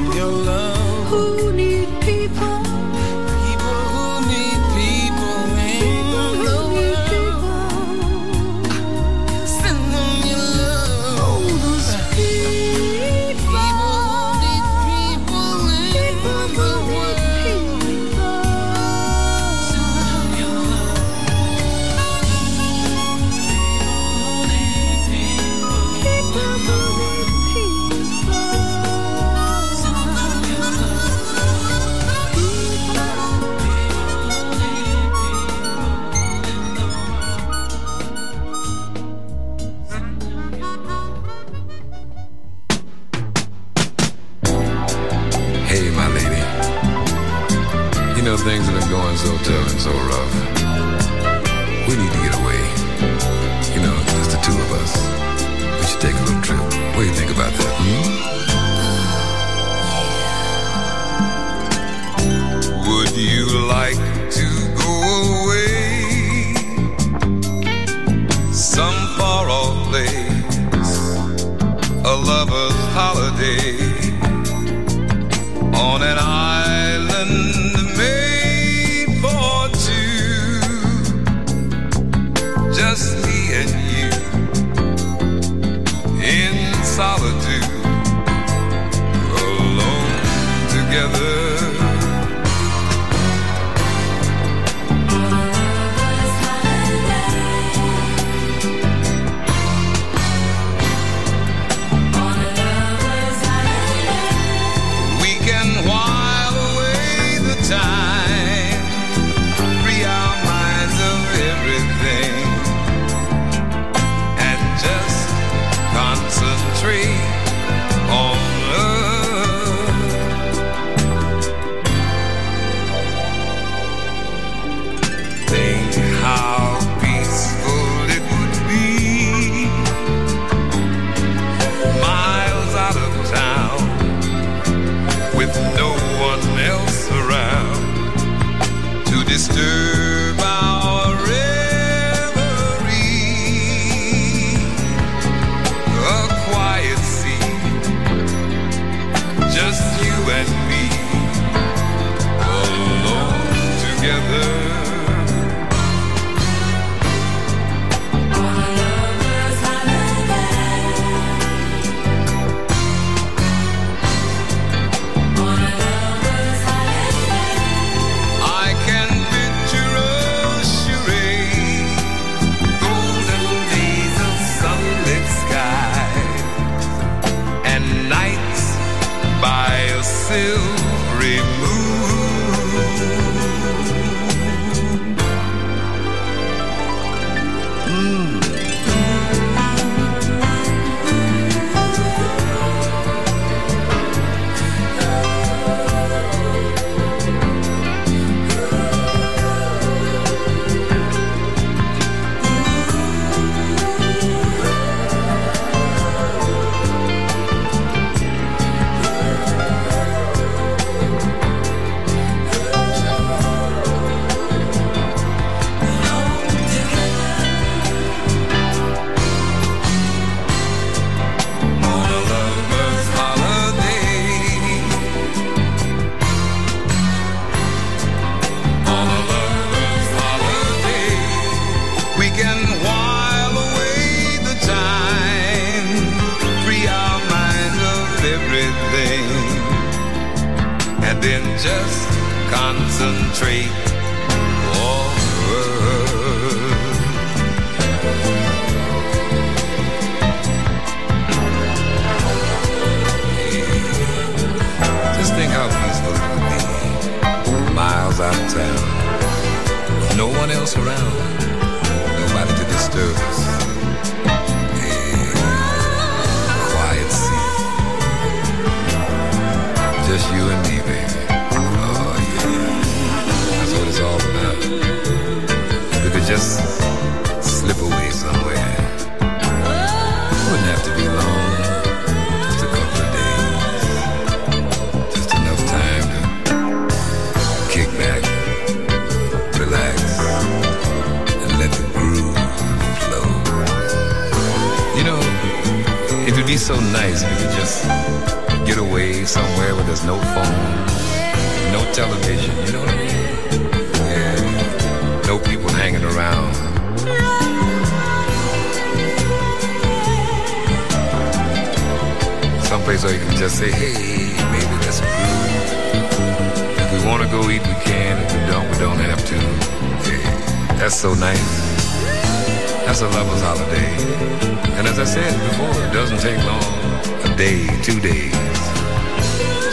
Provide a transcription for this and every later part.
What do you a everything, and then just concentrate. Just think how peaceful it would be. Miles out of town. No one else around. Nobody to disturb us. Be so nice if we could just get away somewhere where there's no phone, no television, you know what I mean? No people hanging around. Someplace where you can just say, hey, maybe let's groove. If we want to go eat, we can. If we don't, we don't have to. That's so nice. That's a lover's holiday. And as I said before, it doesn't take long. A day, two days.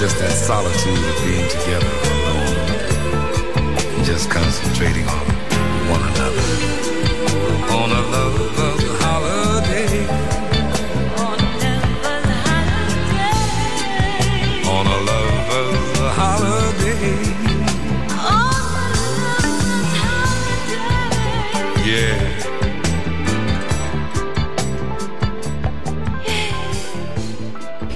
Just that solitude of being together alone. Just concentrating on one another. On a lover's